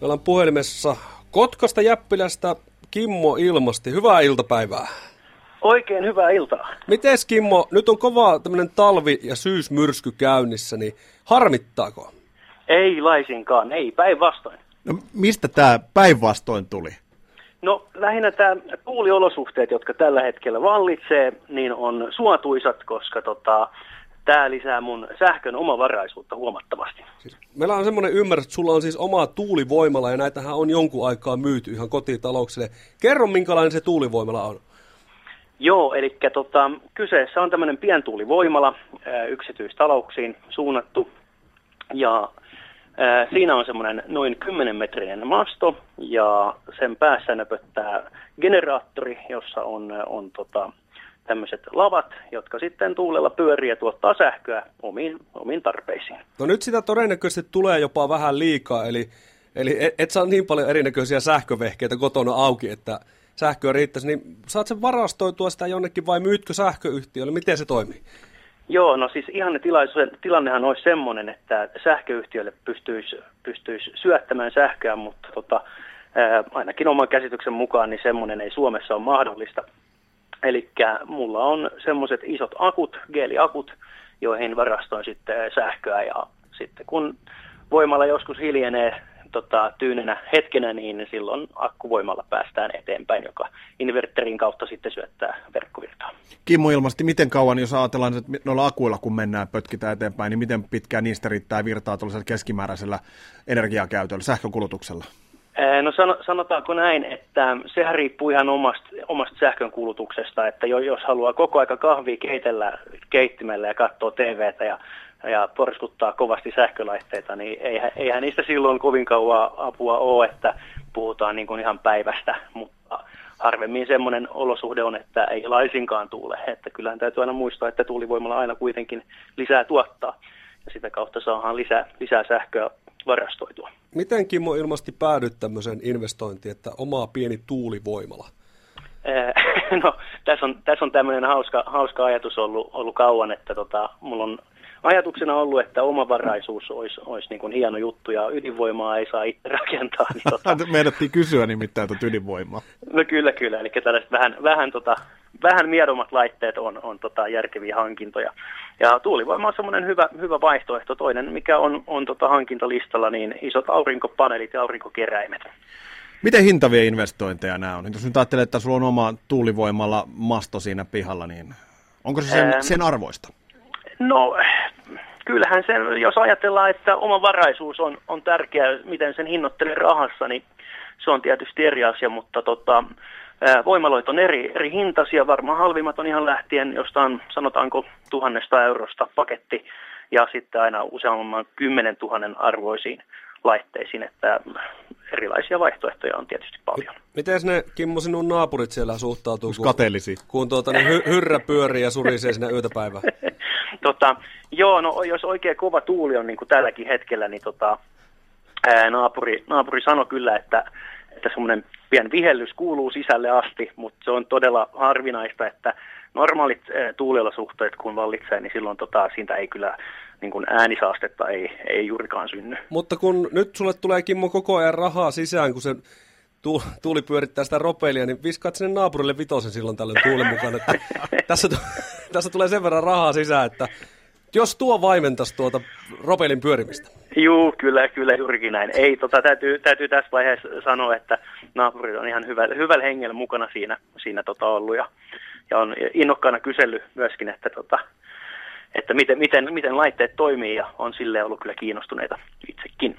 Me ollaan puhelimessa Kotkasta Jäppilästä Kimmo Ilmasti. Hyvää iltapäivää. Oikein hyvää iltaa. Mites Kimmo, nyt on kova tämmöinen talvi- ja syysmyrsky käynnissä, niin harmittaako? Ei laisinkaan, ei päinvastoin. No, mistä tämä päinvastoin tuli? No lähinnä tämä tuuliolosuhteet, jotka tällä hetkellä vallitsee, niin on suotuisat, koska tota, tämä lisää mun sähkön omavaraisuutta huomattavasti. Siis, meillä on semmoinen ymmärrys, että sulla on siis oma tuulivoimala ja näitähän on jonkun aikaa myyty ihan kotitalouksille. Kerro, minkälainen se tuulivoimala on. Joo, eli tota, kyseessä on tämmöinen pientuulivoimala yksityistalouksiin suunnattu. Ja ää, siinä on semmoinen noin 10 metrinen masto ja sen päässä nöpöttää generaattori, jossa on, on tota, tämmöiset lavat, jotka sitten tuulella pyörii ja tuottaa sähköä omiin, omiin tarpeisiin. No nyt sitä todennäköisesti tulee jopa vähän liikaa, eli, eli et, et saa niin paljon erinäköisiä sähkövehkeitä kotona auki, että sähköä riittäisi, niin saat sen varastoitua sitä jonnekin vai myytkö sähköyhtiölle? Miten se toimii? Joo, no siis ihan tilannehan olisi semmoinen, että sähköyhtiölle pystyisi, pystyisi syöttämään sähköä, mutta tota, ää, ainakin oman käsityksen mukaan niin semmoinen ei Suomessa ole mahdollista. Eli mulla on semmoiset isot akut, geeliakut, joihin varastoin sitten sähköä ja sitten kun voimalla joskus hiljenee tota, tyynenä hetkenä, niin silloin akkuvoimalla päästään eteenpäin, joka inverterin kautta sitten syöttää verkkovirtaa. Kimmo ilmasti, miten kauan, jos ajatellaan, että noilla akuilla kun mennään pötkitään eteenpäin, niin miten pitkään niistä riittää virtaa tuollaisella keskimääräisellä energiakäytöllä, sähkönkulutuksella? No sanotaanko näin, että sehän riippuu ihan omasta, omasta sähkön kulutuksesta, että jos haluaa koko aika kahvia keitellä keittimellä ja katsoa TVtä ja, ja porskuttaa kovasti sähkölaitteita, niin eihän, eihän niistä silloin kovin kauan apua ole, että puhutaan niin kuin ihan päivästä, mutta harvemmin semmoinen olosuhde on, että ei laisinkaan tuule, että kyllähän täytyy aina muistaa, että tuulivoimalla aina kuitenkin lisää tuottaa. Ja sitä kautta saadaan lisää, lisää sähköä varastoitua. Miten Kimmo ilmasti päädyt tämmöiseen investointiin, että omaa pieni tuulivoimala? no, tässä on, tässä on tämmöinen hauska, hauska ajatus ollut, ollut kauan, että tota, mulla on ajatuksena ollut, että omavaraisuus olisi, olisi niin kuin hieno juttu ja ydinvoimaa ei saa itse rakentaa. Niin tota... Meidättiin kysyä nimittäin tuota ydinvoimaa. No kyllä, kyllä. Eli tällaiset vähän, vähän, tota, vähän miedommat laitteet on, on tota järkeviä hankintoja. Ja tuulivoima on semmoinen hyvä, hyvä vaihtoehto. Toinen, mikä on, on tota hankintalistalla, niin isot aurinkopaneelit ja aurinkokeräimet. Miten hintavia investointeja nämä on? Jos nyt ajattelee, että sulla on oma tuulivoimalla masto siinä pihalla, niin onko se sen, sen arvoista? No, kyllähän sen, jos ajatellaan, että oma varaisuus on, on tärkeä, miten sen hinnoittelee rahassa, niin se on tietysti eri asia, mutta tota, voimaloit on eri, eri hintaisia, varmaan halvimmat on ihan lähtien jostain, sanotaanko, tuhannesta eurosta paketti, ja sitten aina useamman kymmenen tuhannen arvoisiin laitteisiin, että erilaisia vaihtoehtoja on tietysti paljon. Miten ne, Kimmo, sinun naapurit siellä suhtautuu, kun, kun tuota, niin hy, hyrrä pyörii ja surisee sinne yötäpäivää? tota, joo, no jos oikein kova tuuli on niin kuin tälläkin hetkellä, niin tota, ää, naapuri, naapuri sanoi kyllä, että, että semmoinen pieni vihellys kuuluu sisälle asti, mutta se on todella harvinaista, että normaalit ää, tuuliolosuhteet kun vallitsee, niin silloin tota, siitä ei kyllä niin kuin äänisaastetta ei, ei juurikaan synny. Mutta kun nyt sulle tulee Kimmo koko ajan rahaa sisään, kun se tuuli pyörittää sitä ropelia, niin viskaat sinne naapurille vitosen silloin tällöin tuulen mukaan. Että tässä, tässä tulee sen verran rahaa sisään, että jos tuo vaimentaisi tuota ropelin pyörimistä. Juu, kyllä, kyllä juurikin näin. Ei, tota, täytyy, täytyy tässä vaiheessa sanoa, että naapurit on ihan hyvällä, hyvällä hengellä mukana siinä, siinä tota ollut ja, ja on innokkaana kysellyt myöskin, että, tota, että miten, miten, miten laitteet toimii ja on sille ollut kyllä kiinnostuneita itsekin.